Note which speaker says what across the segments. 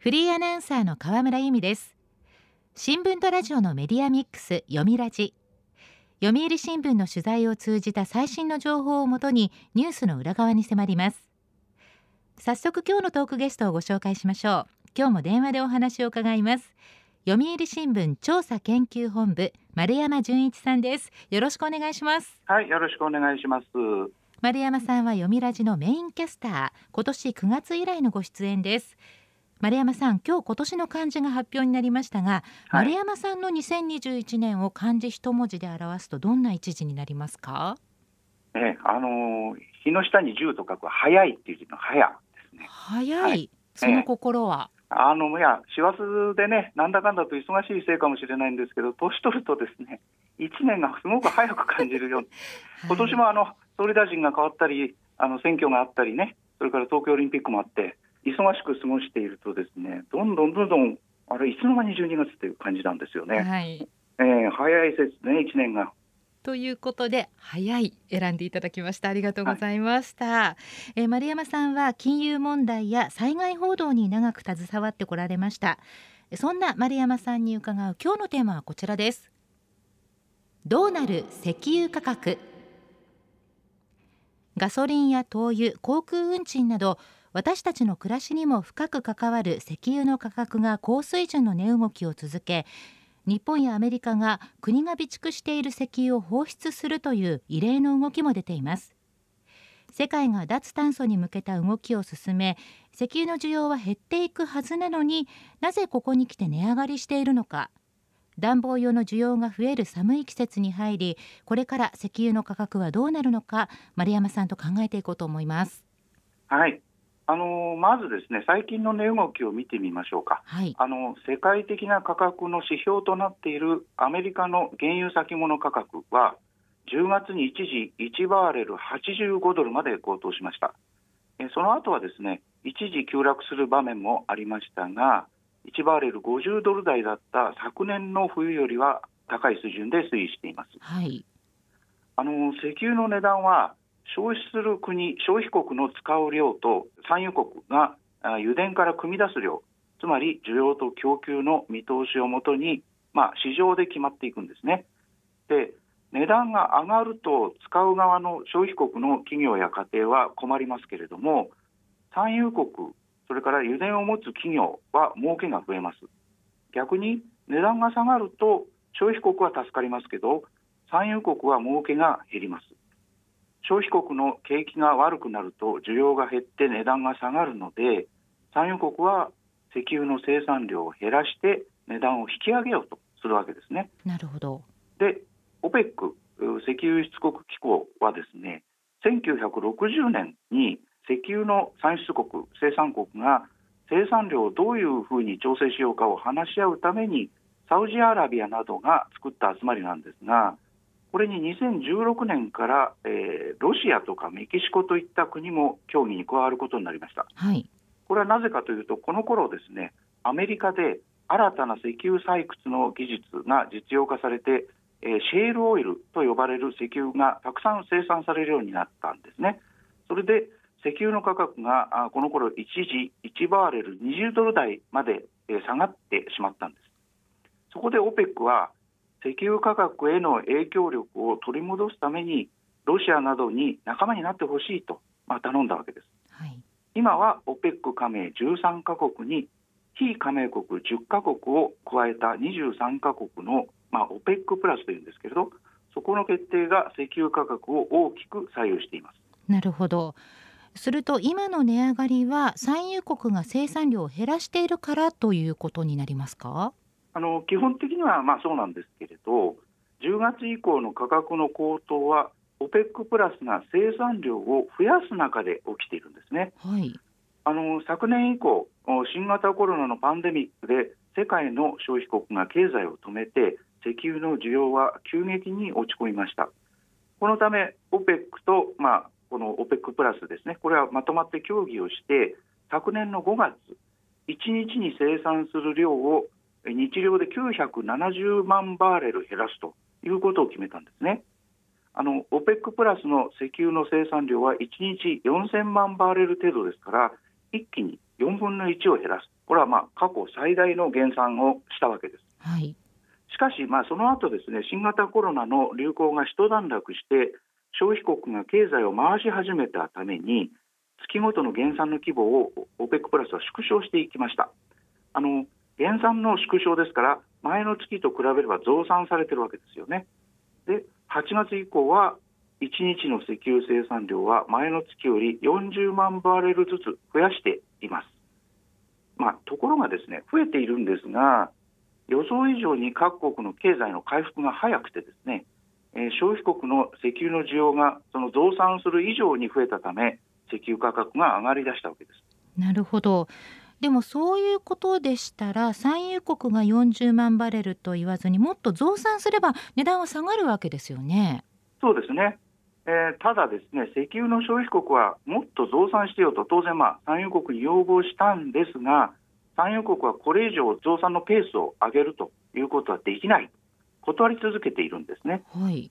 Speaker 1: フリーアナウンサーの河村由美です。新聞とラジオのメディアミックス読みラジ。読売新聞の取材を通じた最新の情報をもとにニュースの裏側に迫ります。早速今日のトークゲストをご紹介しましょう。今日も電話でお話を伺います。読売新聞調査研究本部丸山純一さんです。よろしくお願いします。
Speaker 2: はいよろしくお願いします。
Speaker 1: 丸山さんは読みラジのメインキャスター今年9月以来のご出演です丸山さん今日今年の漢字が発表になりましたが、はい、丸山さんの2021年を漢字一文字で表すとどんな一字になりますか？
Speaker 2: えあの日の下に十と書く早いっていう字の早ですね。
Speaker 1: 早い、はい、その心は、
Speaker 2: えあのいや師走でねなんだかんだと忙しいせいかもしれないんですけど年取るとですね一年がすごく早く感じるように、今年もあの総理大臣が変わったりあの選挙があったりねそれから東京オリンピックもあって忙しく過ごしているとですねどんどんどんどんあれいつの間に12月っていう感じなんですよね。はい、えー、早いですね1年が。
Speaker 1: ということで早い選んでいただきました。ありがとうございました、はい、えー、丸山さんは金融問題や災害報道に長く携わってこられました。そんな丸山さんに伺う今日のテーマはこちらです。どうなる石油価格。ガソリンや灯油航空運賃など私たちの暮らしにも深く関わる石油の価格が高水準の値動きを続け日本やアメリカが国が備蓄している石油を放出するという異例の動きも出ています。世界が脱炭素に向けた動きを進め石油の需要は減っていくはずなのになぜここに来て値上がりしているのか。暖房用の需要が増える寒い季節に入りこれから石油の価格はどうなるのか丸山さんと考えていこうと思います。
Speaker 2: はい。あのまずですね最近の値動きを見てみましょうか、はい、あの世界的な価格の指標となっているアメリカの原油先物価格は10月に一時1バーレル85ドルまで高騰しました。その後はですね一時急落する場面もありましたが1バーレル50ドル台だった昨年の冬よりは高い水準で推移しています、はい、あの石油の値段は消費する国、消費国の使う量と産油国が油田から汲み出す量、つまり需要と供給の見通しをもとに、まあ、市場で決まっていくんですね。で値段が上がると使う側の消費国の企業や家庭は困りますけれども産油国それから油田を持つ企業は儲けが増えます逆に値段が下がると消費国は助かりますけど産油国は儲けが減ります消費国の景気が悪くなると需要が減って値段が下がるので産油国は石油の生産量を減らして値段を引き上げようとするわけですね。
Speaker 1: なるほど
Speaker 2: で OPEC 石油輸出国機構はですね1960年に石油の産出国生産国が生産量をどういうふうに調整しようかを話し合うためにサウジアラビアなどが作った集まりなんですがこれに2016年から、えー、ロシアとかメキシコといった国も協議に加わることになりました。はい、これはなぜかというと、この頃ですね、アメリカで新たな石油採掘の技術が実用化されて、えー、シェールオイルと呼ばれる石油がたくさん生産されるようになったんですね。それで石油の価格がこの頃一時1バーレル20ドル台まで下がってしまったんです。そこで OPEC は石油価格への影響力を取り戻すためにロシアなどに仲間になってほしいと、まあ、頼んだわけです、はい、今は OPEC 加盟13カ国に非加盟国10カ国を加えた23カ国の、まあ、OPEC プラスというんですけれどそこの決定が石油価格を大きく左右しています。
Speaker 1: なるほど。すると今の値上がりは産油国が生産量を減らしているからということになりますか？
Speaker 2: あの基本的にはまあそうなんですけれど、10月以降の価格の高騰は、OPEC プラスが生産量を増やす中で起きているんですね。はい、あの昨年以降、新型コロナのパンデミックで世界の消費国が経済を止めて、石油の需要は急激に落ち込みました。このため、OPEC と、まあ、この OPEC プラスですね、これはまとまって協議をして、昨年の5月、1日に生産する量を日量で970万バーレル減らすということを決めたんですね。あの OPEC プラスの石油の生産量は1日4000万バーレル程度ですから一気に4分の1を減らすこれはまあ過去最大の減産をしたわけです。
Speaker 1: はい、
Speaker 2: しかし、まあ、その後ですね新型コロナの流行が一段落して消費国が経済を回し始めたために月ごとの減産の規模を OPEC プラスは縮小していきました。あの減産の縮小ですから前の月と比べれば増産されてるわけですよね。で8月以降は1日の石油生産量は前の月より40万バレルずつ増やしています。まあ、ところがですね増えているんですが予想以上に各国の経済の回復が早くてですね、えー、消費国の石油の需要がその増産する以上に増えたため石油価格が上がり出したわけです。
Speaker 1: なるほどでもそういうことでしたら産油国が40万バレルと言わずにもっと増産すれば値段は下がるわけですよね。
Speaker 2: そうですねえー、ただ、ですね石油の消費国はもっと増産してよと当然、まあ、産油国に要望したんですが産油国はこれ以上増産のペースを上げるということはできない断り続けているんですね。
Speaker 1: はい、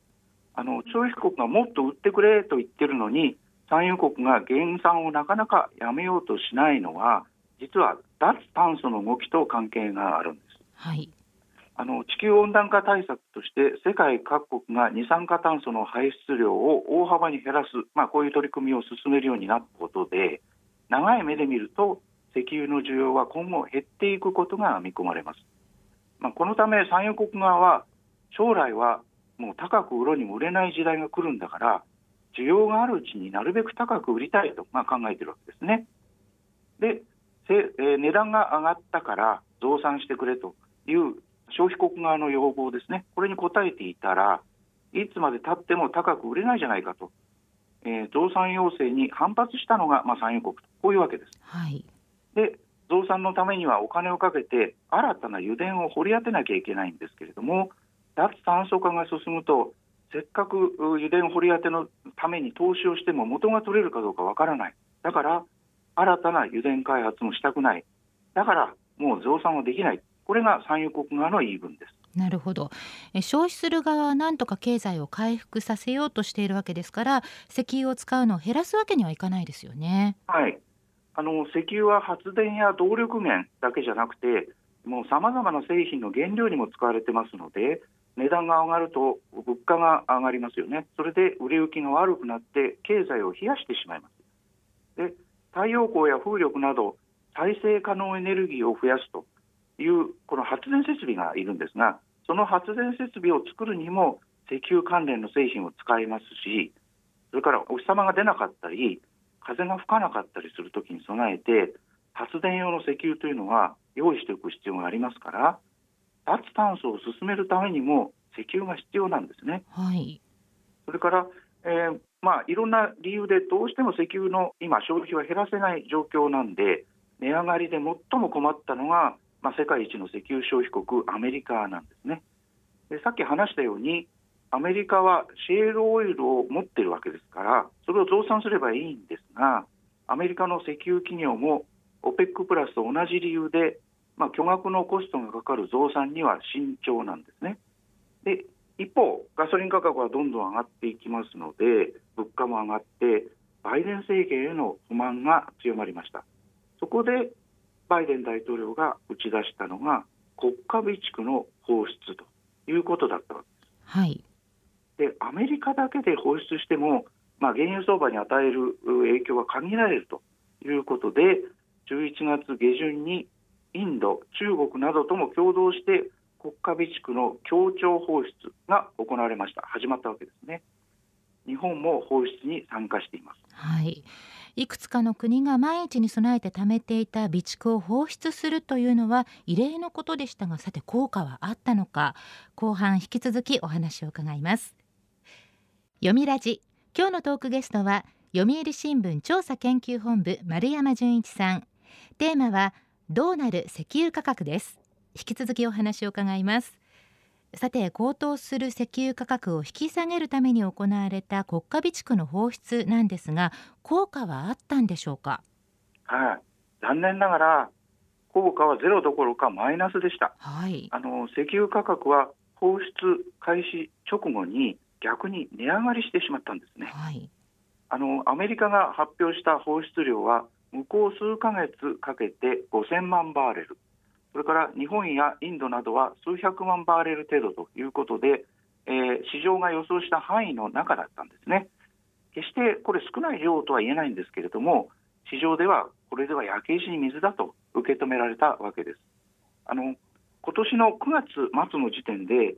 Speaker 2: あの消費国がもっと売ってくれと言ってるのに産油国が減産をなかなかやめようとしないのは実は脱炭素の動きと関係があるんです。
Speaker 1: はい
Speaker 2: あの地球温暖化対策として世界各国が二酸化炭素の排出量を大幅に減らす、まあ、こういう取り組みを進めるようになったことで長い目で見ると石油の需要は今後減っていくことが見込まれます、まあ、このため産油国側は将来はもう高く売ろうにも売れない時代が来るんだから需要があるうちになるべく高く売りたいと、まあ、考えているわけですね。で、えー、値段が上がったから増産してくれという消費国側の要望ですね、これに応えていたら、いつまでたっても高く売れないじゃないかと、えー、増産要請に反発したのが、まあ、産油国と、こういうわけです。
Speaker 1: はい、
Speaker 2: で、増産のためにはお金をかけて、新たな油田を掘り当てなきゃいけないんですけれども、脱炭素化が進むと、せっかく油田掘り当てのために投資をしても元が取れるかどうかわからない。だから、新たな油田開発もしたくない。だから、もう増産はできない。これが産油国側の言い分です。
Speaker 1: なるほど消費する側は何とか経済を回復させようとしているわけですから石油を使うのを減らすわけにはいかないですよね。
Speaker 2: はいあの石油は発電や動力源だけじゃなくてもうさまざまな製品の原料にも使われてますので値段が上がると物価が上がりますよねそれで売れ行きが悪くなって経済を冷やしてしまいますで太陽光や風力など再生可能エネルギーを増やすというこの発電設備がいるんですが、その発電設備を作るにも石油関連の製品を使いますし、それからお日様が出なかったり、風が吹かなかったりするときに備えて、発電用の石油というのは用意しておく必要がありますから、脱炭素を進めるためにも石油が必要なんですね。
Speaker 1: はい、
Speaker 2: それから、えー、まあ、いろんな理由でどうしても石油の今、消費は減らせない状況なんで、値上がりで最も困ったのがまあ、世界一の石油消費国アメリカなんですねでさっき話したようにアメリカはシェールオイルを持っているわけですからそれを増産すればいいんですがアメリカの石油企業も OPEC プラスと同じ理由で、まあ、巨額のコストがかかる増産には慎重なんですね。で一方、ガソリン価格はどんどん上がっていきますので物価も上がってバイデン政権への不満が強まりました。そこでバイデン大統領が打ち出したのが国家備蓄の放出ということだったわけです。
Speaker 1: はい、
Speaker 2: でアメリカだけで放出しても、まあ、原油相場に与える影響が限られるということで11月下旬にインド、中国などとも共同して国家備蓄の協調放出が行われました始まったわけですね。日本も放出に参加しています。
Speaker 1: はい。いくつかの国が万一に備えて貯めていた備蓄を放出するというのは異例のことでしたがさて効果はあったのか後半引き続きお話を伺います読みラジ今日のトークゲストは読売新聞調査研究本部丸山純一さんテーマはどうなる石油価格です引き続きお話を伺います。さて高騰する石油価格を引き下げるために行われた国家備蓄の放出なんですが効果はあったんでしょうか？
Speaker 2: はい、残念ながら効果はゼロどころかマイナスでした、
Speaker 1: はい、
Speaker 2: あの石油価格は放出開始直後に逆に値上がりしてしまったんですね、
Speaker 1: はい、
Speaker 2: あのアメリカが発表した放出量は向こう数ヶ月かけて5000万バーレル。それから日本やインドなどは数百万バーレル程度ということで、えー、市場が予想した範囲の中だったんですね。決してこれ少ない量とは言えないんですけれども、市場ではこれでは焼け石に水だと受け止められたわけです。あの今年の9月末の時点で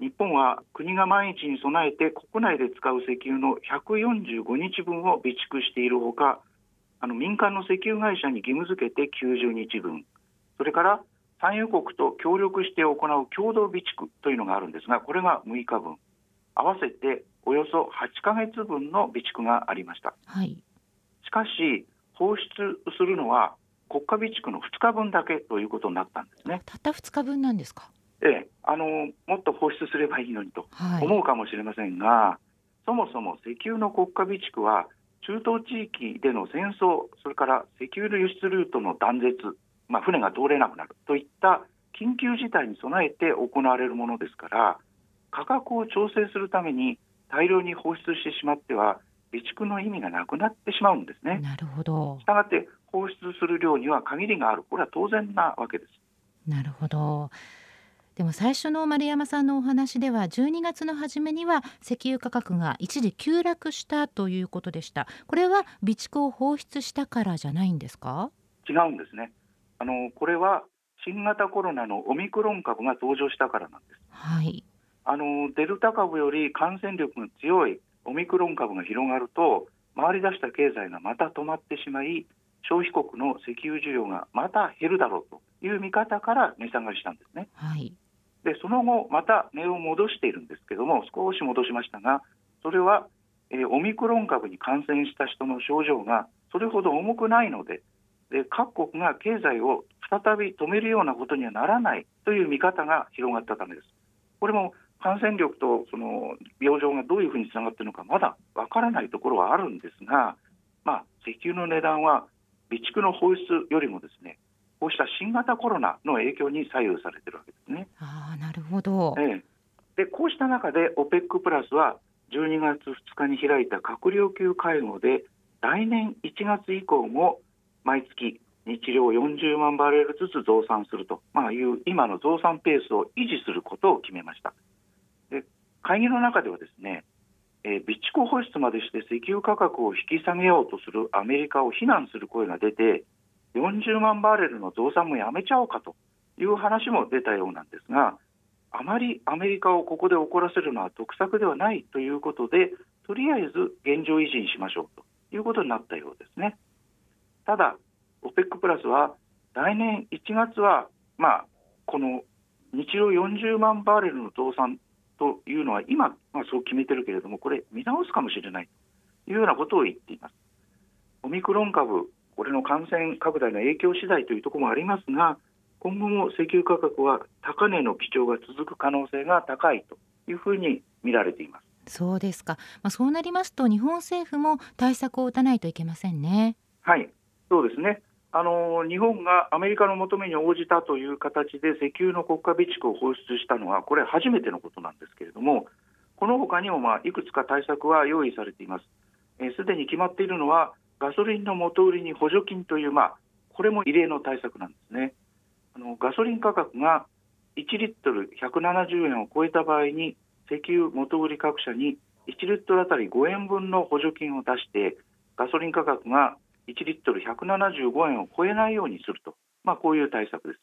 Speaker 2: 日本は国が万一に備えて国内で使う石油の145日分を備蓄しているほかあの民間の石油会社に義務付けて90日分それから産油国と協力して行う共同備蓄というのがあるんですがこれが6日分。合わせておよそ8か月分の備蓄がありました、
Speaker 1: はい、
Speaker 2: しかし放出するのは国家備蓄の2日分だけということになったんですね。
Speaker 1: たった2日分なんですか？
Speaker 2: ええ、あのもっと放出すればいいのにと思うかもしれませんが、はい、そもそも石油の国家備蓄は中東地域での戦争それから石油の輸出ルートの断絶まあ、船が通れなくなるといった緊急事態に備えて行われるものですから価格を調整するために大量に放出してしまっては備蓄の意味がなくなってしまうんですね。
Speaker 1: なるほど。
Speaker 2: したがって放出する量には限りがある。これは当然なわけです。
Speaker 1: なるほど。でも最初の丸山さんのお話では12月の初めには石油価格が一時急落したということでした。これは備蓄を放出したからじゃないんですか？
Speaker 2: 違うんですね。あのこれは新型コロナのオミクロン株が登場したからなんです。
Speaker 1: はい、
Speaker 2: あのデルタ株より感染力が強いオミクロン株が広がると回り出した経済がまた止まってしまい消費国の石油需要がまた減るだろうという見方から値下がりしたんですね。
Speaker 1: はい、
Speaker 2: でその後また値を戻しているんですけども少し戻しましたがそれは、えー、オミクロン株に感染した人の症状がそれほど重くないのでで各国が経済を再び止めるようなことにはならないという見方が広がったためです。これも感染力とその病状がどういうふうにつながっているのかまだわからないところはあるんですが、まあ、石油の値段は備蓄の放出よりもですねこうした新型コロナの影響に左右されているわけですね。
Speaker 1: あなるほど、
Speaker 2: ええ、でこうした中で OPEC プラスは12月2日に開いた閣僚級会合で来年1月以降も毎月日量40万バレルずつ増産すると、まあ、いう今の増産ペースを維持することを決めました。で会議の中ではですね、えー、備蓄放出までして石油価格を引き下げようとするアメリカを非難する声が出て40万バレルの増産もやめちゃおうかという話も出たようなんですがあまりアメリカをここで怒らせるのは得策ではないということでとりあえず現状維持にしましょうということになったようですね。ただ、OPEC プラスは来年1月は、まあ、この日量40万バーレルの増産というのは今、まあ、そう決めてるけれども、これ、見直すかもしれないというようなことを言っています。オミクロン株、これの感染拡大の影響次第というところもありますが、今後も石油価格は高値の基調が続く可能性が高いというふうに見られています。
Speaker 1: そうですか。まあ、そうなりますと、日本政府も対策を打たないといけませんね。
Speaker 2: はい。そうですね。あの日本がアメリカの求めに応じたという形で石油の国家備蓄を放出したのはこれ初めてのことなんですけれどもこの他にもまあいくつか対策は用意されていますすで、に決まっているのはガソリンの元売りに補助金という、まあ、これも異例の対策なんですねあのガソリン価格が1リットル170円を超えた場合に石油元売り各社に1リットルあたり5円分の補助金を出してガソリン価格が1リットル175円を超えないようにすると、まあ、こういう対策です。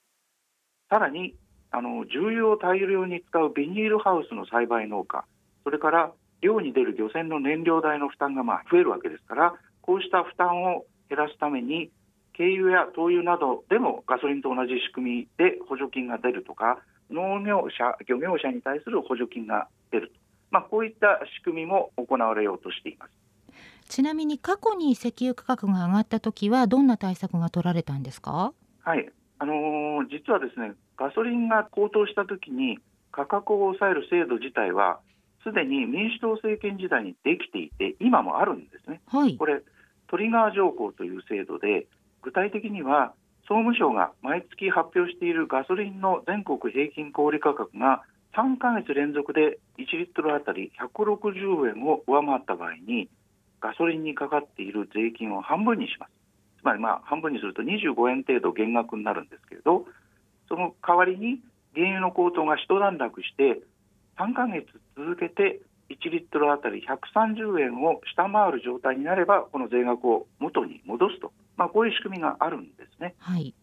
Speaker 2: さらにあの重油を大量に使うビニールハウスの栽培農家、それから漁に出る漁船の燃料代の負担がまあ増えるわけですから、こうした負担を減らすために、軽油や灯油などでもガソリンと同じ仕組みで補助金が出るとか、農業者、漁業者に対する補助金が出ると、まあ、こういった仕組みも行われようとしています。
Speaker 1: ちなみに過去に石油価格が上がった時はどんな対策が取られたんですか？
Speaker 2: はい。あのー、実はですねガソリンが高騰した時に価格を抑える制度自体はすでに民主党政権時代にできていて今もあるんですね、
Speaker 1: はい、
Speaker 2: これトリガー条項という制度で具体的には総務省が毎月発表しているガソリンの全国平均小売価格が3か月連続で1リットルあたり160円を上回った場合にガソリンにかかっている税金を半分にします。つまりまあ半分にすると25円程度減額になるんですけれどその代わりに原油の高騰が一段落して3か月続けて1リットルあたり130円を下回る状態になればこの税額を元に戻すと、まあ、こういう仕組みがあるんですね。
Speaker 1: はい、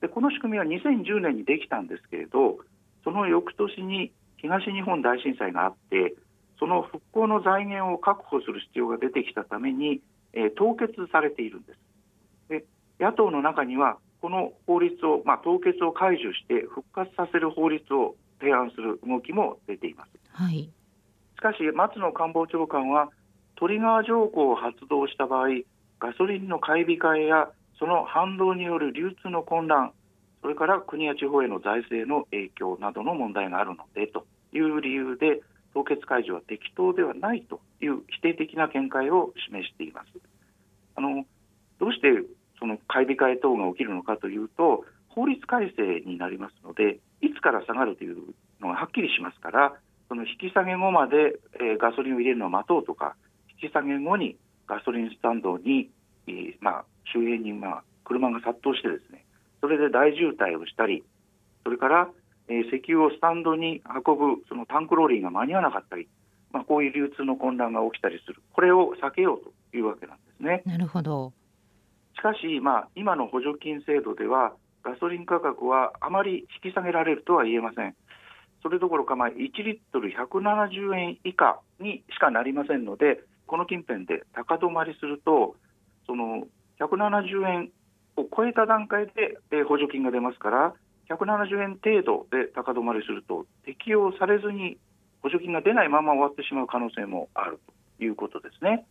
Speaker 2: でこの仕組みは2010年にできたんですけれどその翌年に東日本大震災があってその復興の財源を確保する必要が出てきたために、えー、凍結されているんです。で野党の中にはこの法律を、まあ、凍結を解除して復活させる法律を提案する動きも出ています。
Speaker 1: はい
Speaker 2: しかし松野官房長官はトリガー条項を発動した場合ガソリンの買い控えやその反動による流通の混乱それから国や地方への財政の影響などの問題があるのでという理由で凍結解除は適当ではないという否定的な見解を示しています。あのどうしてその買い控え等が起きるのかというと法律改正になりますのでいつから下がるというのがはっきりしますからその引き下げ後まで、えー、ガソリンを入れるのを待とうとか引き下げ後にガソリンスタンドに、えー、まあ、周辺に、まあ、車が殺到してですねそれで大渋滞をしたりそれから、えー、石油をスタンドに運ぶそのタンクローリーが間に合わなかったり、まあ、こういう流通の混乱が起きたりするこれを避けようというわけなんですね。
Speaker 1: なるほど
Speaker 2: しかし、まあ、今の補助金制度ではガソリン価格はあまり引き下げられるとは言えません。それどころか、まあ、1リットル170円以下にしかなりませんので、この近辺で高止まりすると、その170円を超えた段階で、え補助金が出ますから、170円程度で高止まりすると、適用されずに補助金が出ないまま終わってしまう可能性もあるということですね。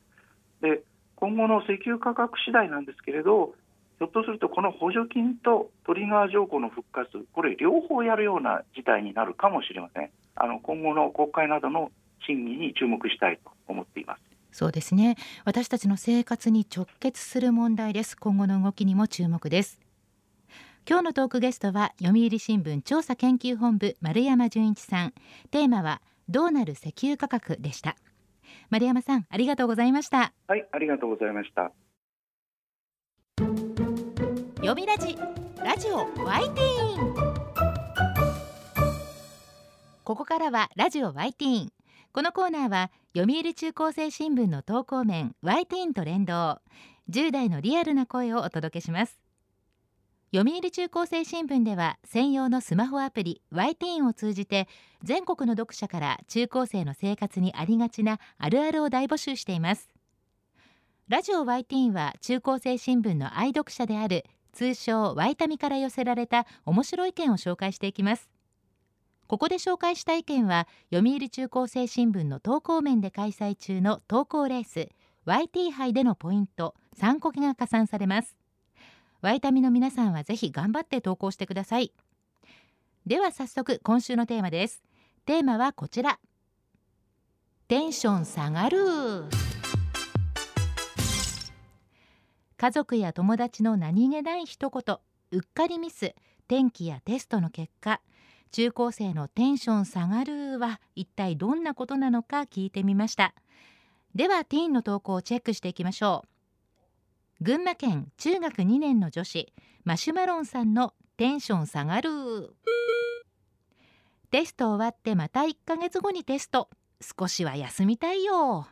Speaker 2: で今後の石油価格次第なんですけれど、ひょっとするとこの補助金とトリガー条項の復活、これ、両方やるような事態になるかもしれません。あの今後の国会などの審議に注目したいと思っています。
Speaker 1: そうですね私たちの生活に直結する問題です今後の動きにも注目です今日のトークゲストは読売新聞調査研究本部丸山純一さん。テーマはどうなる石油価格でした。丸山さんありがとうございました。
Speaker 2: はいありがとうございました。
Speaker 1: 読みラジラジオワイティーン。ここからはラジオワイティーン。このコーナーは読売中高生新聞の投稿面ワイティーンと連動。10代のリアルな声をお届けします読売中高生新聞では専用のスマホアプリ y ティーンを通じて全国の読者から中高生の生活にありがちなあるあるを大募集しています。ラジオ y ティーンは中高生新聞の愛読者である通称ワイタミから寄せられた面白い意見を紹介していきます。ここで紹介した意見は読売中高生新聞の投稿面で開催中の投稿レース YT 杯でのポイント3個が加算されます。ワイタミの皆さんはぜひ頑張って投稿してください。では早速今週のテーマです。テーマはこちら。テンション下がる。家族や友達の何気ない一言。うっかりミス。天気やテストの結果。中高生のテンション下がるは一体どんなことなのか聞いてみました。ではティーンの投稿をチェックしていきましょう。群馬県中学2年の女子マシュマロンさんのテンション下がる。テスト終わってまた1ヶ月後にテスト。少しは休みたいよ。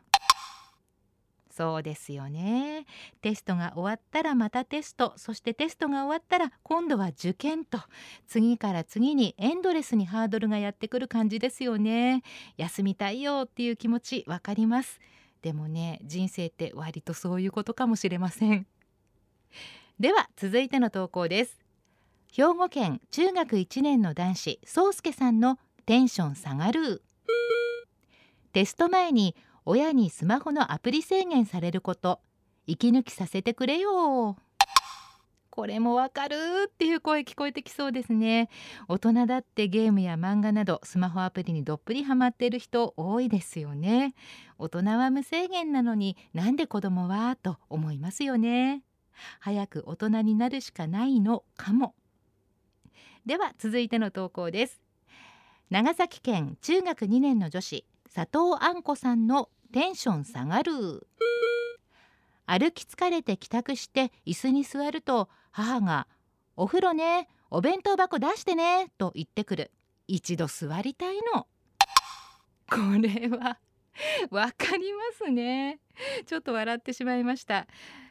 Speaker 1: そうですよね。テストが終わったらまたテスト。そしてテストが終わったら今度は受験と。次から次にエンドレスにハードルがやってくる感じですよね。休みたいよっていう気持ちわかります。でもね人生って割とそういうことかもしれません。では続いての投稿です。兵庫県中学1年の男子宗介さんのテンション下がる。テスト前に親にスマホのアプリ制限されること息抜きさせてくれよ。これもわかるっていう声聞こえてきそうですね。大人だってゲームや漫画などスマホアプリにどっぷりハマっている人多いですよね。大人は無制限なのになんで子供はと思いますよね。早く大人になるしかないのかも。では続いての投稿です。長崎県中学2年の女子佐藤あんこさんのテンション下がる歩き疲れて帰宅して椅子に座ると母が「お風呂ねお弁当箱出してね」と言ってくる。一度座りたいの。これはわかりますね。ちょっと笑ってしまいました。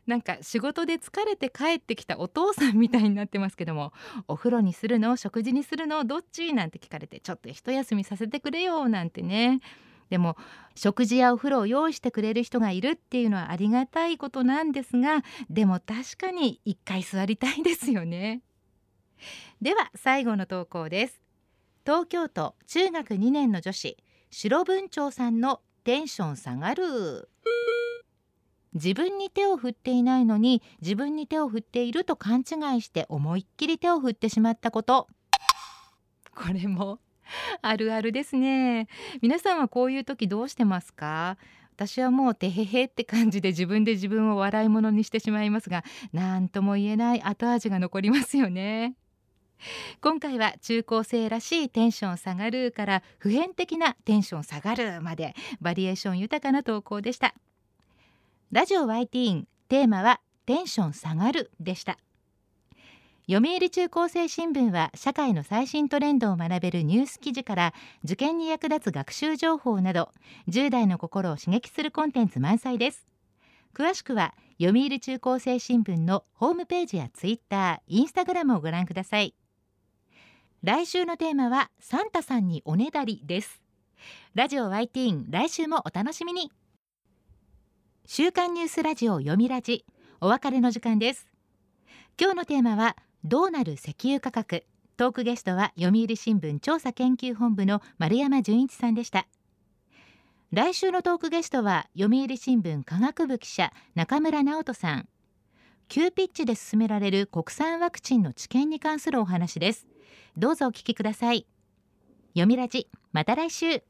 Speaker 1: なんか仕事で疲れて帰ってきたお父さんみたいになってますけどもお風呂にするの？食事にするの？どっち？なんて聞かれてちょっと一休みさせてくれよなんてね。でも食事やお風呂を用意してくれる人がいるっていうのはありがたいことなんですがでも確かに一回座りたいですよね。では最後の投稿です。東京都中学2年の女子白文鳥さんのテンション下がる。自分に手を振っていないのに自分に手を振っていると勘違いして思いっきり手を振ってしまったこと。これも あるあるですね。皆さんはこういう時どうしてますか？私はもうてへへって感じで自分で自分を笑い物にしてしまいますが何とも言えない後味が残りますよね。今回は中高生らしいテンション下がるから普遍的なテンション下がるまでバリエーション豊かな投稿でした。ラジオ YT テーマはテンション下がるでした。読売中高生新聞は社会の最新トレンドを学べるニュース記事から受験に役立つ学習情報など10代の心を刺激するコンテンツ満載です。詳しくは読売中高生新聞のホームページやツイッター、インスタグラムをご覧ください。来週のテーマはサンタさんにおねだりです。ラジオ YT 来週もお楽しみに。週刊ニュースラジオ読みラジお別れの時間です。今日のテーマはどうなる石油価格。トークゲストは読売新聞調査研究本部の丸山純一さんでした。来週のトークゲストは読売新聞科学部記者中村直人さん。急ピッチで進められる国産ワクチンの治験に関するお話です。どうぞお聞きください。読みラジまた来週。